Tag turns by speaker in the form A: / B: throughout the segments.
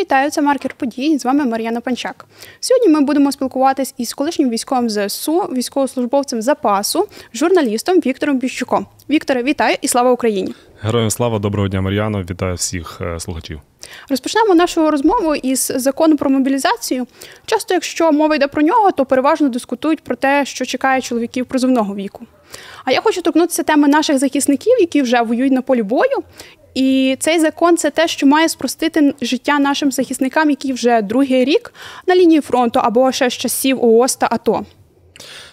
A: Вітаю, це маркер подій. З вами Мар'яна Панчак. Сьогодні ми будемо спілкуватись із колишнім військовим ЗСУ, військовослужбовцем запасу, журналістом Віктором Біщуком. Вікторе, вітаю і слава Україні!
B: Героям слава, доброго дня, Мар'яно. Вітаю всіх е, слухачів.
A: Розпочнемо нашу розмову із закону про мобілізацію. Часто, якщо мова йде про нього, то переважно дискутують про те, що чекає чоловіків призовного віку. А я хочу торкнутися теми наших захисників, які вже воюють на полі бою. І цей закон це те, що має спростити життя нашим захисникам, які вже другий рік на лінії фронту або ще з часів ООС та АТО.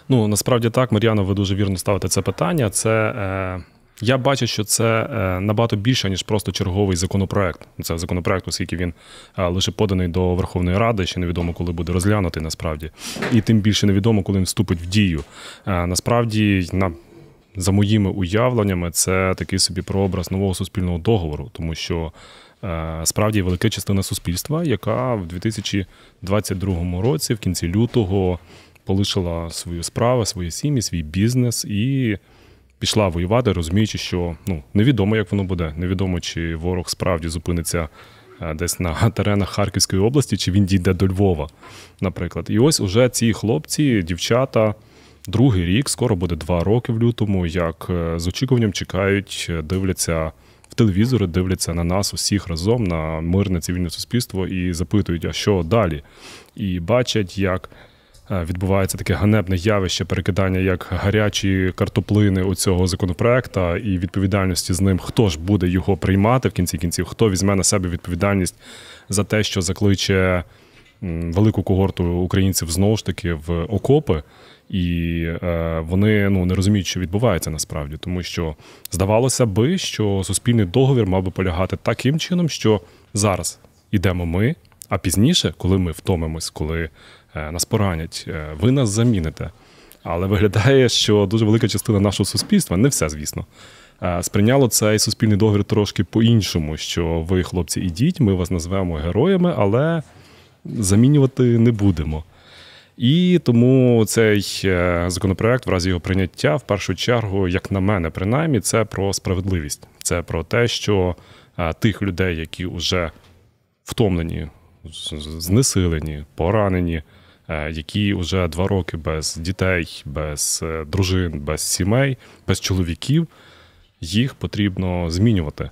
B: Ну насправді так, Мар'яно, ви дуже вірно ставите це питання. Це е, я бачу, що це е, набагато більше ніж просто черговий законопроект. Це законопроект, оскільки він е, лише поданий до Верховної Ради, ще невідомо, коли буде розглянутий насправді, і тим більше невідомо, коли він вступить в дію. Е, насправді на за моїми уявленнями, це такий собі прообраз нового суспільного договору, тому що справді велика частина суспільства, яка в 2022 році, в кінці лютого, полишила свою справу, свої сім'ї, свій бізнес і пішла воювати, розуміючи, що ну невідомо, як воно буде. Невідомо, чи ворог справді зупиниться. Е, десь на теренах Харківської області, чи він дійде до Львова, наприклад. І ось уже ці хлопці, дівчата, другий рік, скоро буде два роки в лютому, як е, з очікуванням чекають, е, дивляться в телевізори, дивляться на нас усіх разом, на мирне цивільне суспільство і запитують, а що далі? І бачать, як. Е, відбувається таке ганебне явище перекидання як гарячі картоплини у цього законопроекта і відповідальності з ним, хто ж буде його приймати в кінці кінців, хто візьме на себе відповідальність за те, що закличе велику когорту українців знову ж таки в окопи. І е, вони ну не розуміють, що відбувається насправді, тому що здавалося би, що суспільний договір мав би полягати таким чином, що зараз ідемо ми, а пізніше, коли ми втомимось, коли нас поранять, е, ви нас заміните. Але виглядає, що дуже велика частина нашого суспільства, не все, звісно, сприйняло цей суспільний договір трошки по-іншому, що ви, хлопці, ідіть, ми вас назвемо героями, але замінювати не будемо. І тому цей е, законопроект, в разі його прийняття, в першу чергу, як на мене, принаймні, це про справедливість. Це про те, що е, тих людей, які вже втомлені, знесилені, поранені, е, які вже два роки без дітей, без дружин, без сімей, без чоловіків, їх потрібно змінювати.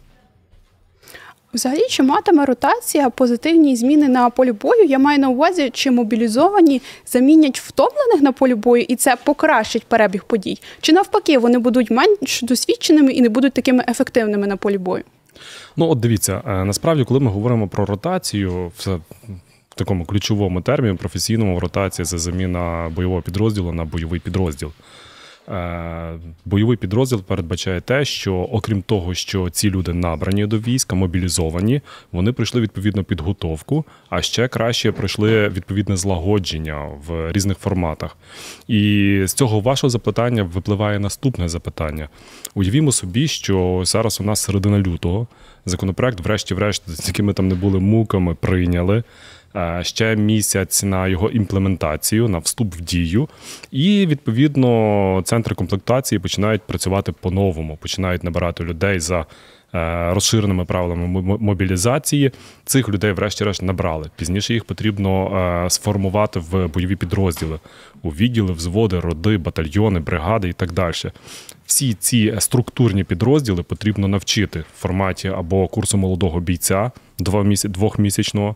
A: Взагалі, чи матиме ротація позитивні зміни на полі бою? Я маю на увазі, чи мобілізовані замінять втомлених на полі бою, і це покращить перебіг подій? Чи навпаки вони будуть менш досвідченими і не будуть такими ефективними на полі бою?
B: Ну, от дивіться, е, насправді, коли ми говоримо про ротацію, в такому ключовому терміні професійному в ротація це заміна бойового підрозділу на бойовий підрозділ. Е, бойовий підрозділ передбачає те, що окрім того, що ці люди набрані до війська, мобілізовані, вони пройшли відповідну підготовку, а ще краще пройшли відповідне злагодження в різних форматах. І з цього вашого запитання випливає наступне запитання. Уявімо собі, що зараз у нас середина лютого законопроект, врешті-врешт, з якими там не були муками, прийняли. Е, ще місяць на його імплементацію, на вступ в дію, і відповідно центри комплектації починають працювати по-новому, починають набирати людей за. Е, розширеними правилами мобілізації цих людей, врешті-решт, набрали. Пізніше їх потрібно е, сформувати в бойові підрозділи у відділи, взводи, роди, батальйони, бригади і так далі. Всі ці структурні підрозділи потрібно навчити в форматі або курсу молодого бійця двохмісячного,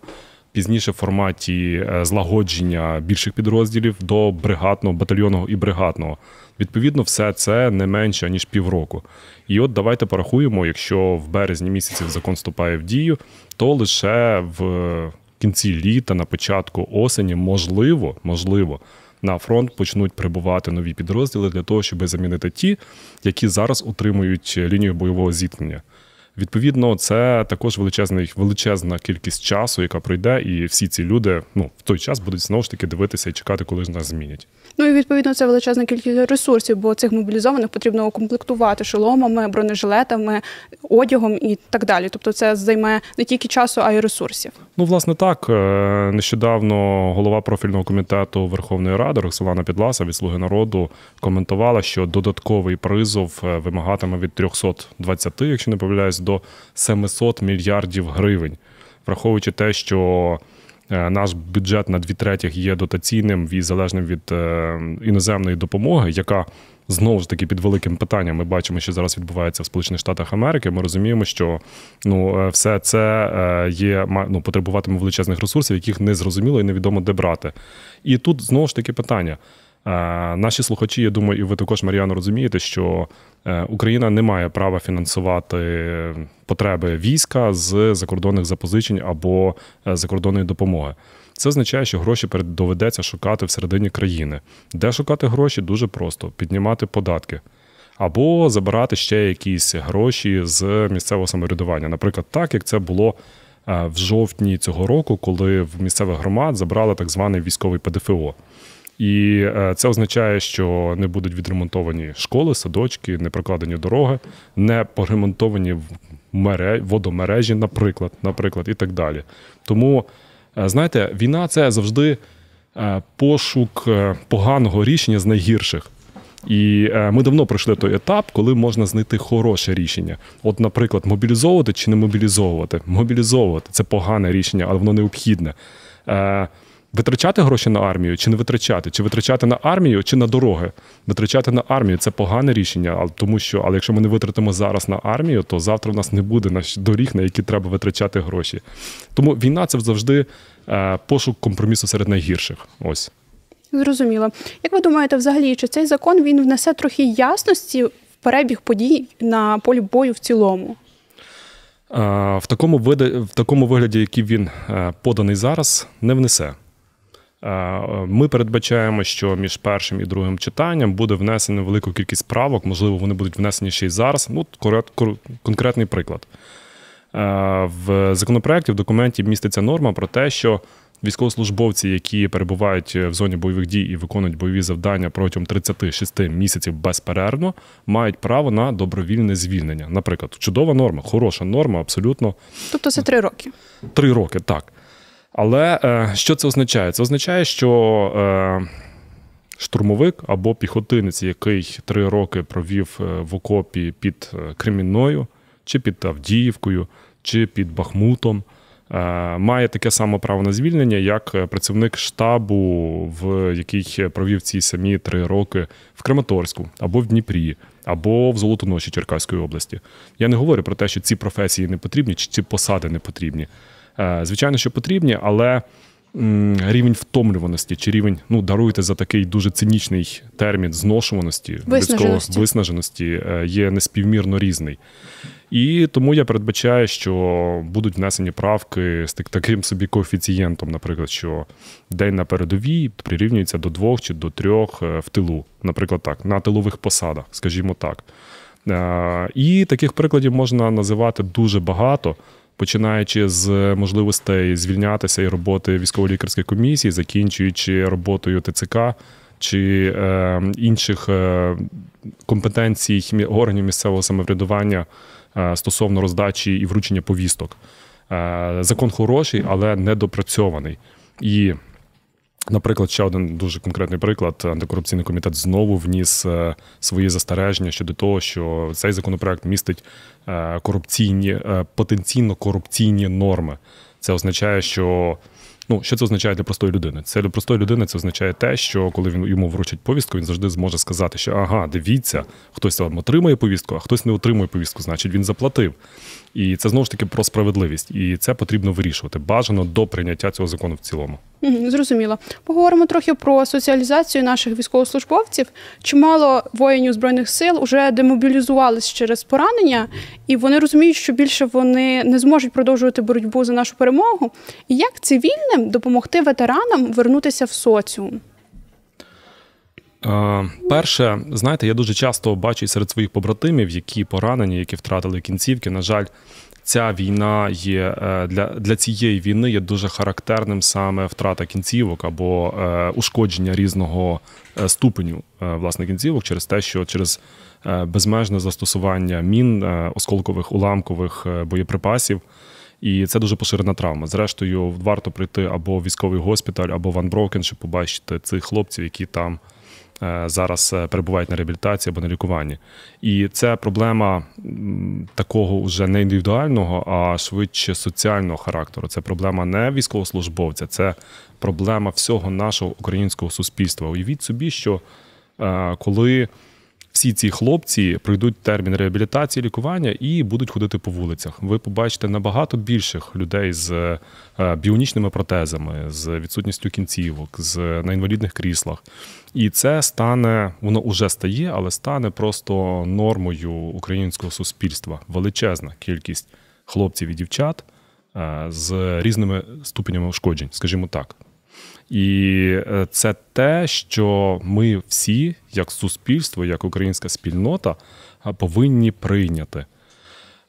B: пізніше в форматі е, злагодження більших підрозділів до бригадного, батальйонного і бригадного. Відповідно, все це не менше ніж півроку. І от давайте порахуємо, якщо в березні місяці закон вступає в дію, то лише в кінці літа, на початку осені, можливо, можливо. На фронт почнуть прибувати нові підрозділи для того, щоб замінити ті, які зараз утримують лінію бойового зіткнення. Відповідно, це також величезний величезна кількість часу, яка пройде, і всі ці люди ну в той час будуть знову ж таки дивитися і чекати, коли ж нас змінять.
A: Ну і відповідно це величезна кількість ресурсів, бо цих мобілізованих потрібно укомплектувати шоломами, бронежилетами, одягом і так далі. Тобто, це займе не тільки часу, а й ресурсів.
B: Ну, власне, так е, нещодавно голова профільного комітету Верховної Ради Роксолана Підласа від Слуги народу коментувала, що додатковий призов е, вимагатиме від 320, якщо не помиляюсь, до 700 мільярдів гривень. враховуючи те, що наш бюджет на дві третіх є дотаційним і залежним від іноземної допомоги, яка знову ж таки під великим питанням. Ми бачимо, що зараз відбувається в Сполучених Штатах Америки. Ми розуміємо, що ну все це є ну, потребуватиме величезних ресурсів, яких не зрозуміло і невідомо де брати. І тут знову ж таки питання. Наші слухачі, я думаю, і ви також, Мар'яно, розумієте, що е, Україна не має права фінансувати потреби війська з закордонних запозичень або е, закордонної допомоги. Це означає, що гроші доведеться шукати всередині країни. Де шукати гроші? Дуже просто піднімати податки. Або забирати ще якісь гроші з місцевого самоврядування. Наприклад, так як це було е, в жовтні цього року, коли в місцевих громад забрали так званий військовий ПДФО. І е, це означає, що не будуть відремонтовані школи, садочки, не прокладені дороги, не поремонтовані водомережі, наприклад, наприклад, і так далі. Тому, е, знаєте, війна це завжди е, пошук поганого рішення з найгірших. І ми давно пройшли той етап, коли можна знайти хороше рішення. От, наприклад, мобілізовувати чи не мобілізовувати. Мобілізовувати це погане рішення, але воно необхідне. Витрачати гроші на армію чи не витрачати? Чи витрачати на армію, чи на дороги? Витрачати на армію це погане рішення, тому що, але якщо ми не витратимо зараз на армію, то завтра в нас не буде наш доріг, на які треба витрачати гроші. Тому війна це завжди е, пошук компромісу серед найгірших. Ось
A: зрозуміло. Як ви думаєте, взагалі, чи цей закон він внесе трохи ясності в перебіг подій на полі бою в цілому?
B: Е, в такому виді, в такому вигляді, який він е, поданий зараз, не внесе. Е, ми передбачаємо, що між першим і другим читанням буде внесено велику кількість правок, можливо, вони будуть внесені ще й зараз. Ну, конкретний приклад. Е, в законопроекті в документі міститься норма про те, що військовослужбовці, які перебувають в зоні бойових дій і виконують бойові завдання протягом 36 місяців безперервно, мають право на добровільне звільнення. Наприклад, чудова норма, хороша норма, абсолютно.
A: Тобто це три роки.
B: Три роки, так. Але е, що це означає? Це означає, що е, штурмовик або піхотинець, який три роки провів е, в окопі під Кремінною, чи під Авдіївкою, чи під Бахмутом, має таке саме право на звільнення, як працівник штабу, в який провів ці самі три роки в Краматорську або в Дніпрі. Або в Золотоноші Черкаської області. Я не говорю про те, що ці професії не потрібні, чи ці посади не потрібні. Е, звичайно, що потрібні, але рівень втомлюваності чи рівень, ну даруйте за такий дуже цинічний термін зношуваності,
A: виснаженості.
B: виснаженості е, є неспівмірно різний. І тому я передбачаю, що будуть внесені правки з таким собі коефіцієнтом, наприклад, що день на передовій прирівнюється до двох чи до трьох е, в тилу, наприклад, так, на тилових посадах, скажімо так. І таких прикладів можна називати дуже багато починаючи з можливостей звільнятися і роботи військово-лікарської комісії, закінчуючи роботою ТЦК чи е, інших е, компетенцій органів місцевого самоврядування е, стосовно роздачі і вручення повісток. Е, закон хороший, але недопрацьований. І Наприклад, ще один дуже конкретний приклад: антикорупційний комітет знову вніс е, свої застереження щодо того, що цей законопроект містить е, корупційні е, потенційно корупційні норми. Це означає, що ну що це означає для простої людини? Це для простої людини це означає те, що коли він йому вручать повістку, він завжди зможе сказати, що ага, дивіться, хтось там отримує повістку, а хтось не отримує повістку, значить він заплатив. І це знову ж таки про справедливість, і це потрібно вирішувати. Бажано до прийняття цього закону в цілому.
A: Зрозуміло. Поговоримо трохи про соціалізацію наших військовослужбовців. Чимало воїнів збройних сил вже демобілізувались через поранення, і вони розуміють, що більше вони не зможуть продовжувати боротьбу за нашу перемогу. І як цивільним допомогти ветеранам вернутися в соціум?
B: Перше, знаєте, я дуже часто бачу серед своїх побратимів, які поранені, які втратили кінцівки. На жаль, ця війна є е, для для цієї війни є дуже характерним саме втрата кінцівок або е, ушкодження різного е, ступеню власне кінцівок через те, що через безмежне застосування мін, осколкових уламкових боєприпасів. І це дуже поширена травма. Зрештою, варто прийти або в військовий госпіталь, або в Unbroken, щоб побачити цих хлопців, які там зараз перебувають на реабілітації або на лікуванні. І це проблема такого вже не індивідуального, а швидше соціального характеру. Це проблема не військовослужбовця, це проблема всього нашого українського суспільства. Уявіть собі, що коли всі ці хлопці пройдуть термін реабілітації, лікування і будуть ходити по вулицях. Ви побачите набагато більших людей з е, біонічними протезами, з відсутністю кінцівок, з на інвалідних кріслах. І це стане, воно вже стає, але стане просто нормою українського суспільства. Величезна кількість хлопців і дівчат е, з різними ступенями ушкоджень, скажімо так. І е, це те, що ми всі, як суспільство, як українська спільнота, повинні прийняти.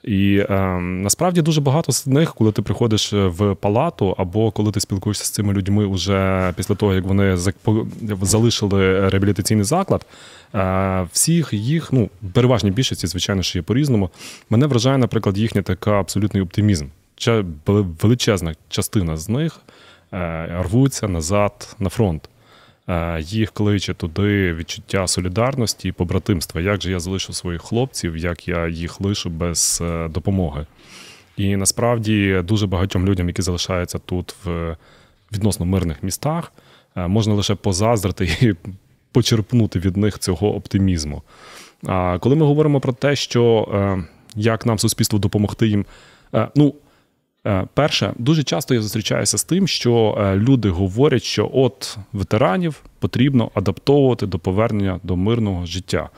B: І е, насправді дуже багато з них, коли ти приходиш е, в палату, або коли ти спілкуєшся з цими людьми уже після того, як вони залишили реабілітаційний заклад, е, всіх їх, ну переважній більшості, звичайно, що є по-різному, мене вражає, наприклад, їхня така абсолютний оптимізм. Величезна частина з них Е, рвуться назад на фронт. Е, їх кличе туди відчуття солідарності і побратимства. Як же я залишу своїх хлопців, як я їх лишу без е, допомоги? І насправді дуже багатьом людям, які залишаються тут в відносно мирних містах, можна лише позаздрити і почерпнути від них цього оптимізму. А коли ми говоримо про те, що як нам суспільству допомогти їм, ну Е, перше, дуже часто я зустрічаюся з тим, що е, люди говорять, що от ветеранів потрібно адаптовувати до повернення до мирного життя.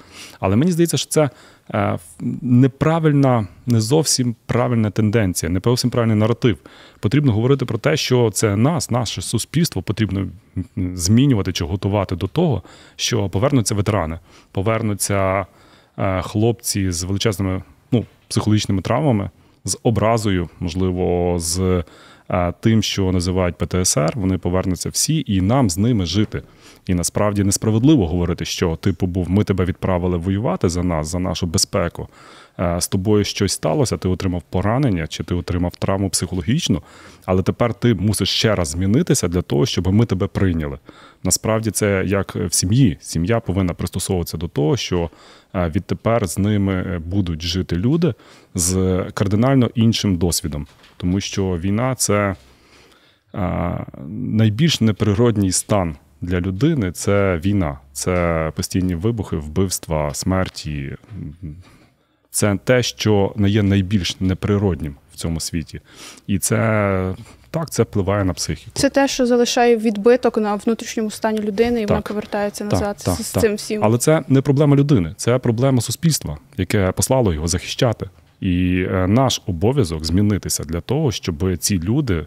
B: Але мені здається, що це е, неправильна, не зовсім правильна тенденція, не зовсім правильний наратив. Потрібно говорити про те, що це нас, наше суспільство потрібно змінювати чи готувати до того, що повернуться ветерани, повернуться хлопці з величезними ну, психологічними травмами з образою, можливо, з е, тим, що називають ПТСР, вони повернуться всі, і нам з ними жити. І насправді несправедливо говорити, що типу був, ми тебе відправили воювати за нас, за нашу безпеку. Е, з тобою щось сталося, ти отримав поранення, чи ти отримав травму психологічну, але тепер ти мусиш ще раз змінитися для того, щоб ми тебе прийняли. Насправді це як в сім'ї. Сім'я повинна пристосовуватися до того, що е, відтепер з ними е, будуть жити люди з кардинально іншим досвідом, тому що війна це найбільш неприродній стан. Для людини це війна, це постійні вибухи, вбивства, смерті, це те, що є найбільш неприроднім в цьому світі. І це так, це впливає на психіку.
A: Це те, що залишає відбиток на внутрішньому стані людини, і так, вона повертається назад так, з, так, цим всім.
B: Але це не проблема людини, це проблема суспільства, яке послало його захищати. І е, наш обов'язок змінитися для того, щоб ці люди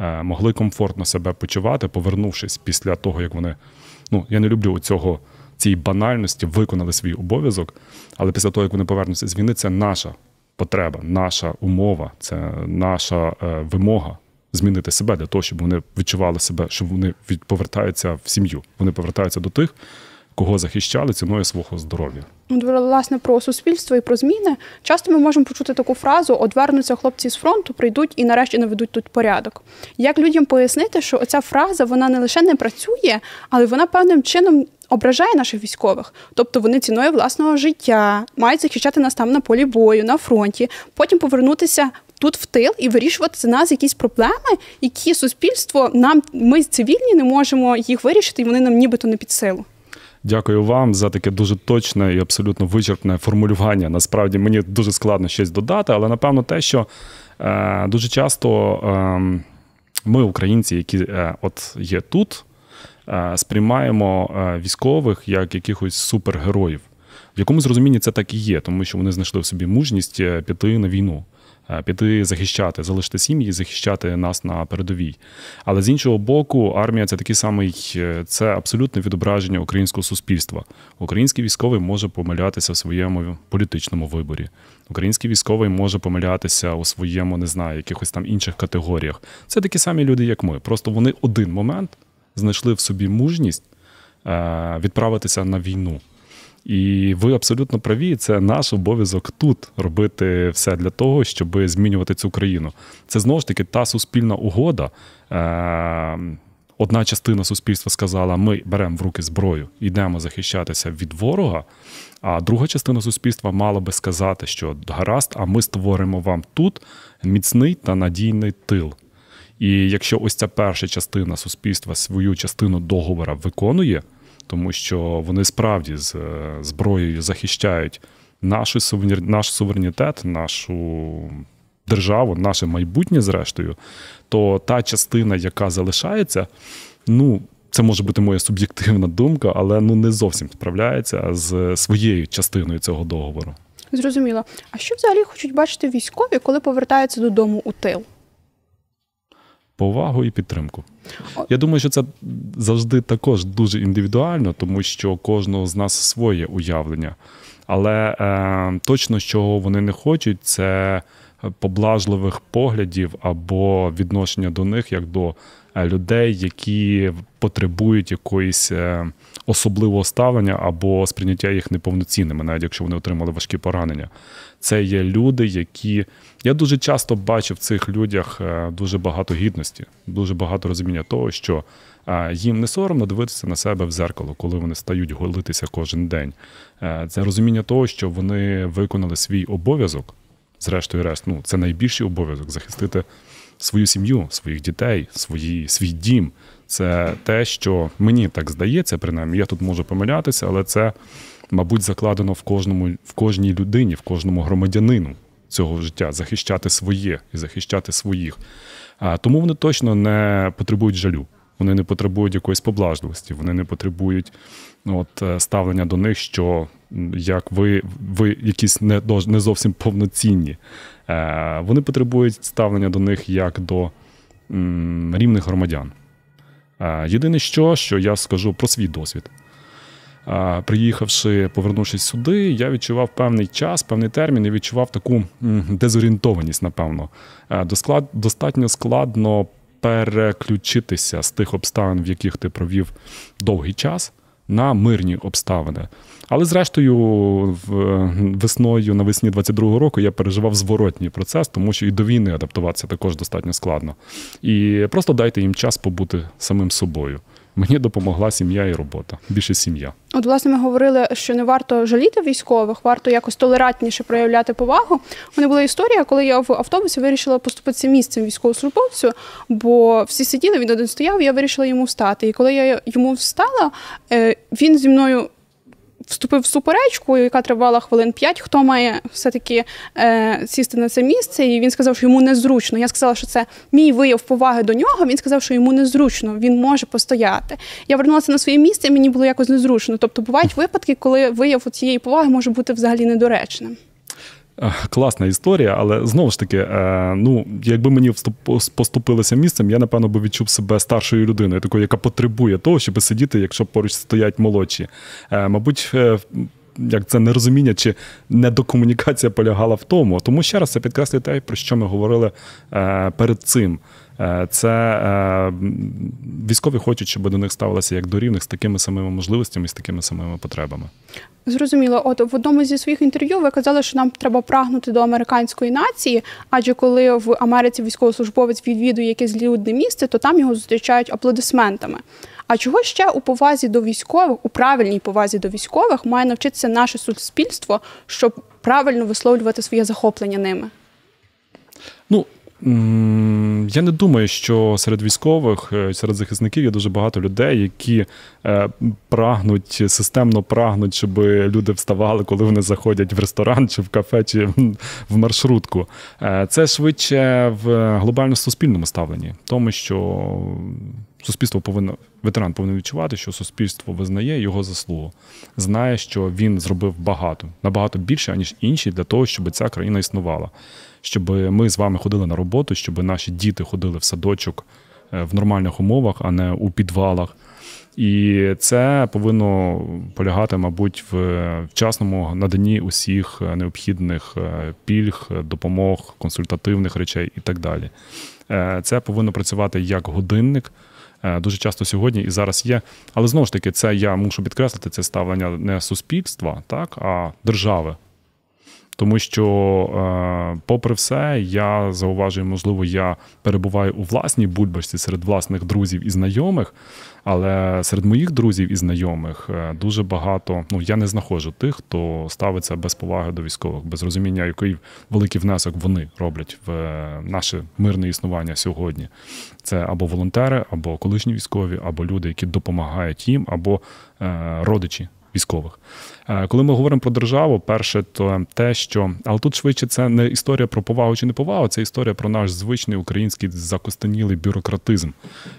B: е, могли комфортно себе почувати, повернувшись після того, як вони. Ну, я не люблю цього цій банальності виконали свій обов'язок, але після того, як вони повернуться з війни, це наша потреба, наша умова, це наша е, вимога змінити себе для того, щоб вони відчували себе, щоб вони повертаються в сім'ю. Вони повертаються до тих, кого захищали ціною свого здоров'я.
A: Власне, про суспільство і про зміни. Часто ми можемо почути таку фразу Одвернуться хлопці з фронту, прийдуть і нарешті наведуть тут порядок. Як людям пояснити, що ця фраза вона не лише не працює, але вона певним чином ображає наших військових. Тобто вони ціною власного життя мають захищати нас там на полі бою, на фронті, потім повернутися. Тут в тил і вирішувати за нас якісь проблеми, які суспільство нам ми цивільні не можемо їх вирішити, і вони нам нібито не під силу.
B: Дякую вам за таке дуже точне і абсолютно вичерпне формулювання. Насправді мені дуже складно щось додати, але напевно те, що е, дуже часто е, ми, українці, які е, от є тут, е, сприймаємо е, військових як якихось супергероїв. В якомусь розумінні це так і є, тому що вони знайшли в собі мужність е, піти на війну. Е, піти захищати, залишити сім'ї, захищати нас на передовій. Але з іншого боку, армія це такий самий, е, це абсолютне відображення українського суспільства. Український військовий може помилятися в своєму політичному виборі. Український військовий може помилятися у своєму, не знаю, якихось там інших категоріях. Це такі самі люди, як ми. Просто вони один момент знайшли в собі мужність е, відправитися на війну. І ви абсолютно праві. Це наш обов'язок тут робити все для того, щоб змінювати цю країну. Це знову ж таки та суспільна угода. Е, одна частина суспільства сказала: ми беремо в руки зброю, йдемо захищатися від ворога. А друга частина суспільства мала би сказати, що гаразд, а ми створимо вам тут міцний та надійний тил. І якщо ось ця перша частина суспільства свою частину договора виконує, тому що вони справді з е, зброєю захищають наш наш суверенітет, нашу державу, наше майбутнє, зрештою, то та частина, яка залишається, ну. Це може бути моя суб'єктивна думка, але ну не зовсім справляється з своєю частиною цього договору.
A: Зрозуміло. А що взагалі хочуть бачити військові, коли повертаються додому у тил?
B: Повагу і підтримку. Я думаю, що це завжди також дуже індивідуально, тому що кожного з нас своє уявлення. Але е, точно, чого вони не хочуть, це поблажливих поглядів або відношення до них як до е, людей, які потребують якоїсь е, особливого ставлення або сприйняття їх неповноцінними, навіть якщо вони отримали важкі поранення. Це є люди, які я дуже часто бачу в цих людях е, дуже багато гідності, дуже багато розуміння того, що їм не соромно дивитися на себе в зеркало, коли вони стають голитися кожен день. Це розуміння того, що вони виконали свій обов'язок зрештою решт, ну це найбільший обов'язок захистити свою сім'ю, своїх дітей, свої, свій дім. Це те, що мені так здається, принаймні, я тут можу помилятися, але це, мабуть, закладено в кожному, в кожній людині, в кожному громадянину цього життя захищати своє і захищати своїх. А тому вони точно не потребують жалю. Вони не потребують якоїсь поблажливості, вони не потребують от, е, ставлення до них, що як ви ви якісь не не зовсім повноцінні. Е, Вони потребують ставлення до них як до м, рівних громадян. Е, Єдине, що, що я скажу про свій досвід. Е, приїхавши, повернувшись сюди, я відчував певний час, певний термін і відчував таку дезорієнтованість, напевно. Е, достатньо складно переключитися з тих обставин, в яких ти провів довгий час, на мирні обставини. Але зрештою, весною навесні 22-го року я переживав зворотній процес, тому що і до війни адаптуватися також достатньо складно. І просто дайте їм час побути самим собою. Мені допомогла сім'я і робота. Більше сім'я.
A: От, власне, ми говорили, що не варто жаліти військових, варто якось толерантніше проявляти повагу. У мене була історія, коли я в автобусі вирішила поступитися місцем військовослужбовцю, бо всі сиділи, він один стояв, я вирішила йому встати. І коли я йому встала, е, він зі мною вступив в суперечку, яка тривала хвилин п'ять. Хто має все-таки е, сісти на це місце? І він сказав, що йому незручно. Я сказала, що це мій вияв поваги до нього. Він сказав, що йому незручно, він може постояти. Я вернулася на своє місце, і мені було якось незручно. Тобто бувають випадки, коли вияв цієї поваги може бути взагалі недоречним.
B: Класна історія, але знову ж таки, е, ну якби мені поступилося місцем, я напевно би відчув себе старшою людиною, такою, яка потребує того, щоб сидіти, якщо поруч стоять молодші. Е, мабуть, е, як це нерозуміння чи недокомунікація полягала в тому. Тому ще раз це підкреслює те, про що ми говорили перед цим. Це військові хочуть, щоб до них ставилося як до рівних з такими самими можливостями, з такими самими потребами.
A: Зрозуміло, от в одному зі своїх інтерв'ю ви казали, що нам треба прагнути до американської нації, адже коли в Америці військовослужбовець відвідує якесь людне місце, то там його зустрічають аплодисментами. А чого ще у повазі до військових, у правильній повазі до військових, має навчитися наше суспільство, щоб правильно висловлювати своє захоплення ними?
B: Ну я не думаю, що серед військових, е, серед захисників є дуже багато людей, які е, прагнуть системно прагнуть, щоб люди вставали, коли вони заходять в ресторан, чи в кафе, чи в маршрутку. Е, це швидше в глобально суспільному ставленні, тому що суспільство повинно ветеран повинен відчувати, що суспільство визнає його заслугу, знає, що він зробив багато набагато більше аніж інші для того, щоб ця країна існувала щоб ми з вами ходили на роботу, щоб наші діти ходили в садочок е, в нормальних умовах, а не у підвалах. І це повинно полягати, мабуть, в вчасному наданні усіх е, необхідних е, пільг, допомог, консультативних речей і так далі. Це повинно працювати як годинник. Дуже часто сьогодні і зараз є. Але знову ж таки, це я мушу підкреслити це ставлення не суспільства, так, а держави Тому що, е, попри все, я зауважую, можливо, я перебуваю у власній бульбашці серед власних друзів і знайомих, але серед моїх друзів і знайомих е, дуже багато. Ну я не знаходжу тих, хто ставиться без поваги до військових, без розуміння, який великий внесок вони роблять в е, наше мирне існування сьогодні. Це або волонтери, або колишні військові, або люди, які допомагають їм, або родичі військових. Е, коли ми говоримо про державу, перше, то те, що але тут швидше це не історія про повагу чи неповагу, це історія про наш звичний український закостенілий бюрократизм,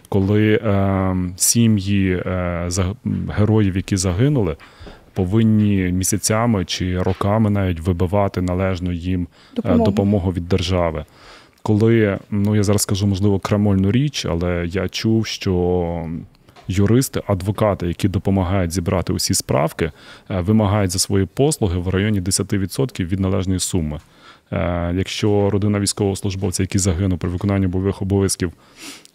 B: коли е, сім'ї е, героїв, які загинули. Повинні місяцями чи роками навіть вибивати належну їм е, допомогу, допомогу від держави. Коли ну я зараз скажу можливо крамольну річ, але я чув, що юристи, адвокати, які допомагають зібрати усі справки, е, вимагають за свої послуги в районі 10% від належної суми. Е, якщо родина військовослужбовця, який загинув при виконанні бойових обов'язків,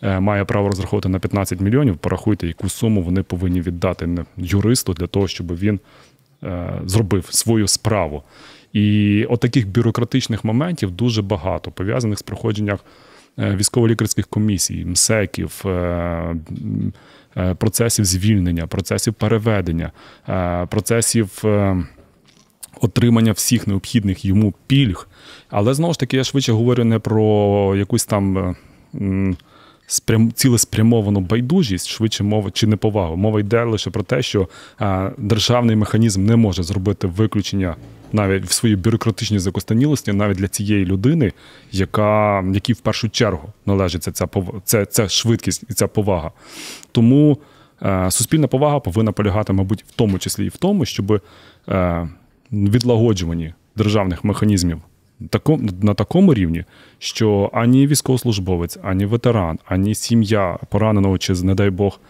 B: е, має право розраховувати на 15 мільйонів, порахуйте, яку суму вони повинні віддати юристу для того, щоб він зробив свою справу. І от таких бюрократичних моментів дуже багато пов'язаних з проходженням військово-лікарських комісій, МСЕКів, Е, процесів звільнення, процесів переведення, е, процесів е, отримання всіх необхідних йому пільг. Але знову ж таки, я швидше говорю не про якусь там. Спрям... цілеспрямовану байдужість, швидше мова чи неповагу. Мова йде лише про те, що державний механізм не може зробити виключення навіть в своїй бюрократичній закостанілості, навіть для цієї людини, яка якій в першу чергу належить ця ця, ця швидкість і ця повага. Тому е, суспільна повага повинна полягати, мабуть, в тому числі і в тому, щоб е, відлагоджувані державних механізмів на такому рівні, що ані військовослужбовець, ані ветеран, ані сім'я пораненого чи, не дай Бог,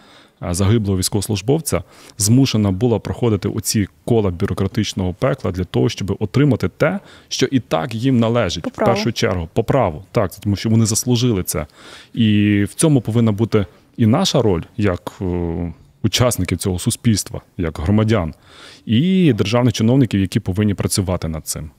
B: загиблого військовослужбовця змушена була проходити оці кола бюрократичного пекла для того, щоб отримати те, що і так їм належить
A: по
B: в першу чергу по праву, так тому що вони заслужили це, і в цьому повинна бути і наша роль як. Е, учасників цього суспільства, як громадян, і державних чиновників, які повинні працювати над цим.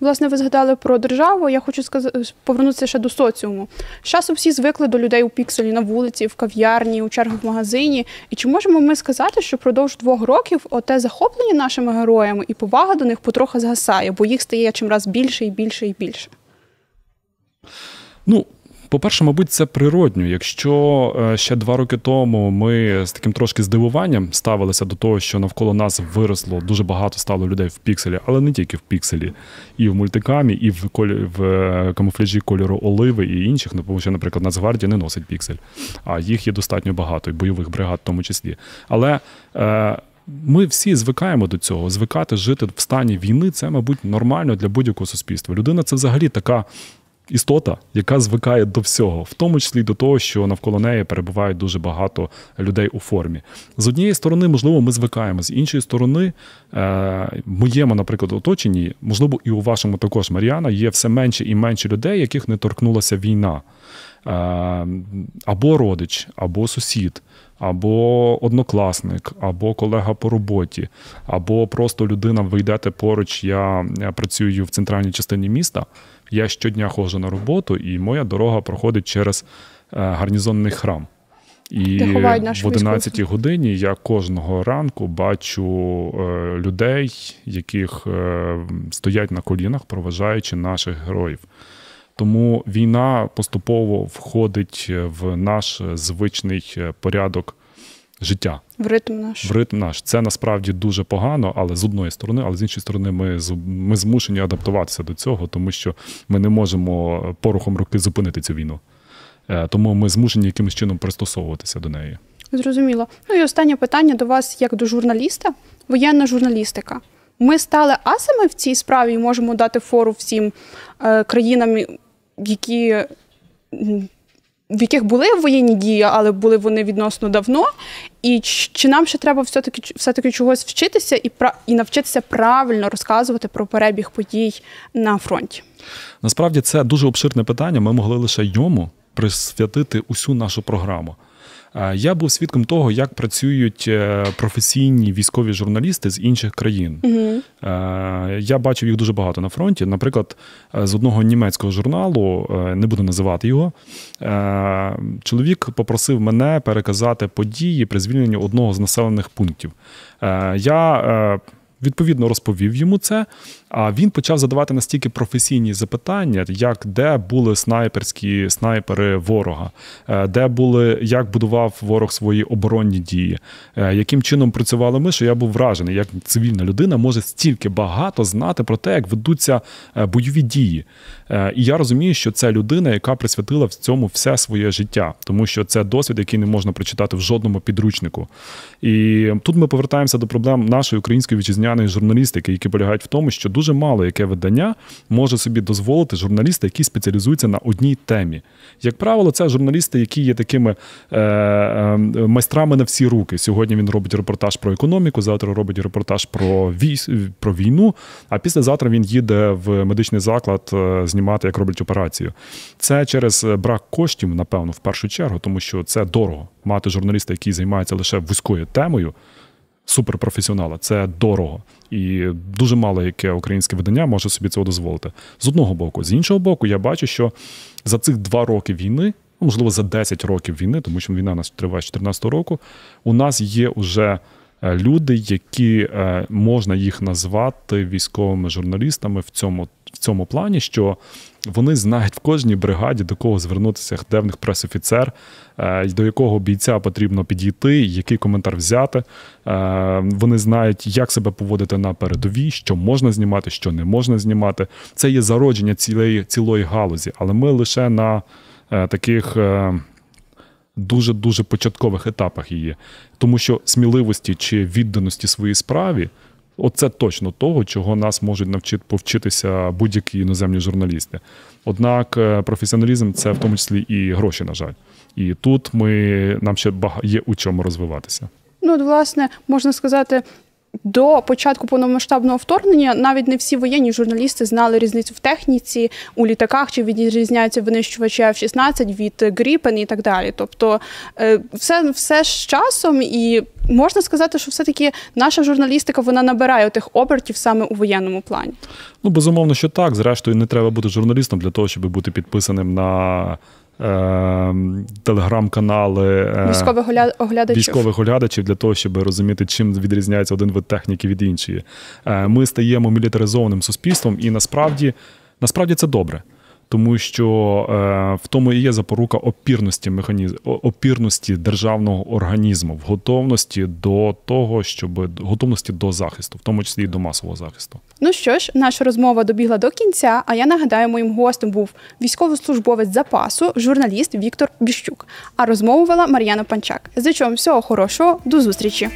A: Власне, ви згадали про державу. Я хочу сказати, повернутися ще до соціуму. З часу всі звикли до людей у пікселі на вулиці, в кав'ярні, у чергах в магазині. І чи можемо ми сказати, що впродовж двох років оте захоплення нашими героями і повага до них потроху згасає, бо їх стає чимраз більше і більше і більше?
B: Ну, по-перше, мабуть, це природньо. Якщо е, ще два роки тому ми з таким трошки здивуванням ставилися до того, що навколо нас виросло дуже багато стало людей в пікселі, але не тільки в пікселі, і в мультикамі, і в колі в е, камуфляжі кольору оливи і інших, ну, тому що, наприклад, Нацгвардія не носить піксель, а їх є достатньо багато, і бойових бригад в тому числі. Але е, ми всі звикаємо до цього. Звикати жити в стані війни це, мабуть, нормально для будь-якого суспільства. Людина це взагалі така істота, яка звикає до всього, в тому числі до того, що навколо неї перебувають дуже багато людей у формі. З однієї сторони, можливо, ми звикаємо, з іншої сторони, е, моєму, наприклад, оточенні, можливо, і у вашому також Мар'яна, є все менше і менше людей, яких не торкнулася війна. Е, або родич, або сусід, або однокласник, або колега по роботі, або просто людина, ви йдете поруч. Я працюю в центральній частині міста. Я щодня ходжу на роботу, і моя дорога проходить через е, гарнізонний храм. І в 11 годині я кожного ранку бачу е, людей, яких е, стоять на колінах, проважаючи наших героїв. Тому війна поступово входить в наш звичний порядок життя.
A: В ритм наш.
B: В ритм наш. Це насправді дуже погано, але з одної сторони, але з іншої сторони, ми ми змушені адаптуватися до цього, тому що ми не можемо порухом руки зупинити цю війну. Е, тому ми змушені якимось чином пристосовуватися до неї.
A: Зрозуміло. Ну і останнє питання до вас, як до журналіста, воєнна журналістика. Ми стали асами в цій справі і можемо дати фору всім е, країнам, які в яких були воєнні дії, але були вони відносно давно. І чи нам ще треба все-таки все-таки чогось вчитися і і навчитися правильно розказувати про перебіг подій на фронті?
B: Насправді це дуже обширне питання. Ми могли лише йому присвятити усю нашу програму. Я був свідком того, як працюють е, професійні військові журналісти з інших країн. Угу. Я бачив їх дуже багато на фронті. Наприклад, е, з одного німецького журналу, е, не буду називати його, чоловік попросив мене переказати події при звільненні одного з населених пунктів. Я відповідно розповів йому це. А він почав задавати настільки професійні запитання, як де були снайперські снайпери ворога, е, де були, як будував ворог свої оборонні дії, е, яким чином працювали ми, що я був вражений, як цивільна людина може стільки багато знати про те, як ведуться е, бойові дії. І я розумію, що це людина, яка присвятила в цьому все своє життя, тому що це досвід, який не можна прочитати в жодному підручнику. І тут ми повертаємося до проблем нашої української вітчизняної журналістики, які полягають в тому, що дуже мало яке видання може собі дозволити журналіста, які спеціалізуються на одній темі. Як правило, це журналісти, які є такими е, е, майстрами на всі руки. Сьогодні він робить репортаж про економіку, завтра робить репортаж про війс, про війну. А післязавтра він їде в медичний заклад е, знімати, як роблять операцію. Це через брак коштів, напевно, в першу чергу, тому що це дорого мати журналіста, який займається лише вузькою темою суперпрофесіонала. Це дорого. І дуже мало яке українське видання може собі цього дозволити. З одного боку, з іншого боку, я бачу, що за цих два роки війни, ну, можливо, за 10 років війни, тому що війна у нас триває з 2014 року, у нас є уже е, люди, які е, можна їх назвати військовими журналістами в цьому, в цьому плані, що вони знають в кожній бригаді, до кого звернутися, де в них пресофіцер, е, до якого бійця потрібно підійти, який коментар взяти. Е, Вони знають, як себе поводити на передовій, що можна знімати, що не можна знімати. Це є зародження цілої, цілої галузі, але ми лише на е, таких. Дуже дуже початкових етапах її, тому що сміливості чи відданості своїй справі, оце точно того, чого нас можуть навчити повчитися будь-які іноземні журналісти. Однак е, професіоналізм це в тому числі і гроші, на жаль. І тут ми нам ще є у чому розвиватися.
A: Ну, от, власне, можна сказати, до початку повномасштабного вторгнення навіть не всі воєнні журналісти знали різницю в техніці у літаках, чи відрізняються винищувачі F-16 від Гріпен і так далі. Тобто, е, все, все з часом, і можна сказати, що все-таки наша журналістика вона набирає тих обертів саме у воєнному плані.
B: Ну, безумовно, що так. Зрештою, не треба бути журналістом для того, щоб бути підписаним на телеграм-канали е,
A: Військових оглядачів.
B: військових оглядачів для того, щоб розуміти, чим відрізняється один вид техніки від іншої. Е, Ми стаємо мілітаризованим суспільством, і насправді, насправді це добре. Тому що е, в тому і є запорука опірності механізм, опірності державного організму, в готовності до того, щоб готовності до захисту, в тому числі і до масового захисту.
A: Ну що ж, наша розмова добігла до кінця. А я нагадаю, моїм гостем був військовослужбовець запасу, журналіст Віктор Біщук. А розмову вела Мар'яна Панчак. Зичу вам всього хорошого, до зустрічі.